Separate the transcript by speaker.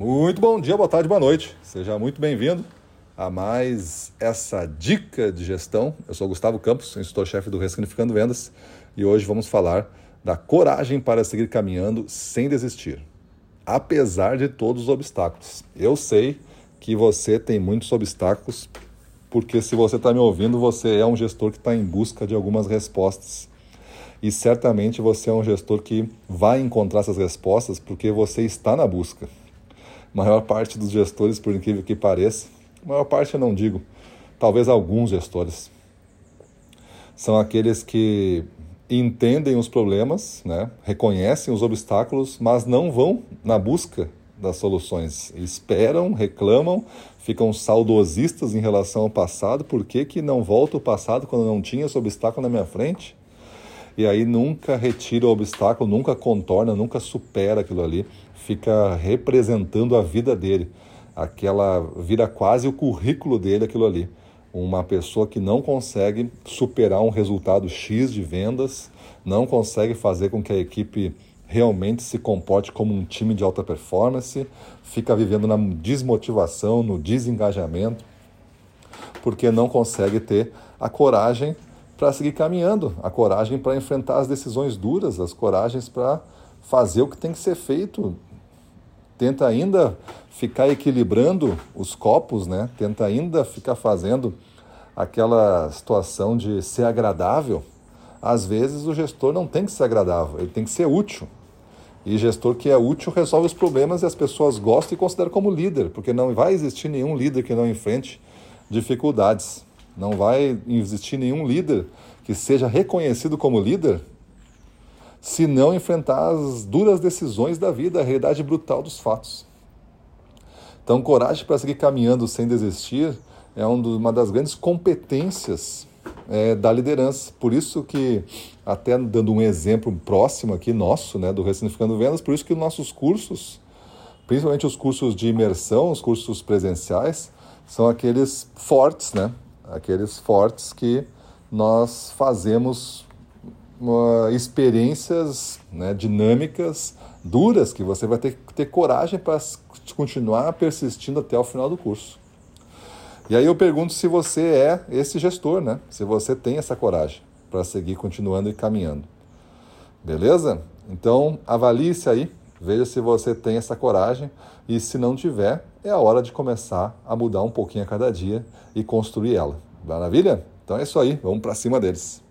Speaker 1: Muito bom dia, boa tarde, boa noite. Seja muito bem-vindo a mais essa dica de gestão. Eu sou Gustavo Campos, instrutor-chefe do Ressignificando Vendas e hoje vamos falar da coragem para seguir caminhando sem desistir, apesar de todos os obstáculos. Eu sei que você tem muitos obstáculos, porque se você está me ouvindo, você é um gestor que está em busca de algumas respostas. E certamente você é um gestor que vai encontrar essas respostas porque você está na busca maior parte dos gestores, por incrível que pareça, maior parte eu não digo, talvez alguns gestores, são aqueles que entendem os problemas, né, reconhecem os obstáculos, mas não vão na busca das soluções. Esperam, reclamam, ficam saudosistas em relação ao passado. Por que, que não volta o passado quando não tinha esse obstáculo na minha frente? E aí nunca retira o obstáculo, nunca contorna, nunca supera aquilo ali fica representando a vida dele. Aquela vira quase o currículo dele aquilo ali. Uma pessoa que não consegue superar um resultado X de vendas, não consegue fazer com que a equipe realmente se comporte como um time de alta performance, fica vivendo na desmotivação, no desengajamento, porque não consegue ter a coragem para seguir caminhando, a coragem para enfrentar as decisões duras, as coragens para fazer o que tem que ser feito tenta ainda ficar equilibrando os copos, né? Tenta ainda ficar fazendo aquela situação de ser agradável. Às vezes o gestor não tem que ser agradável, ele tem que ser útil. E gestor que é útil resolve os problemas e as pessoas gostam e consideram como líder, porque não vai existir nenhum líder que não enfrente dificuldades. Não vai existir nenhum líder que seja reconhecido como líder se não enfrentar as duras decisões da vida, a realidade brutal dos fatos. Então, coragem para seguir caminhando sem desistir é uma das grandes competências é, da liderança. Por isso que, até dando um exemplo próximo aqui nosso, né, do Ressignificando Vendas, por isso que nossos cursos, principalmente os cursos de imersão, os cursos presenciais, são aqueles fortes, né? Aqueles fortes que nós fazemos experiências né, dinâmicas, duras, que você vai ter que ter coragem para continuar persistindo até o final do curso. E aí eu pergunto se você é esse gestor, né? Se você tem essa coragem para seguir continuando e caminhando. Beleza? Então avalie-se aí, veja se você tem essa coragem e se não tiver, é a hora de começar a mudar um pouquinho a cada dia e construir ela. Maravilha? Então é isso aí, vamos para cima deles.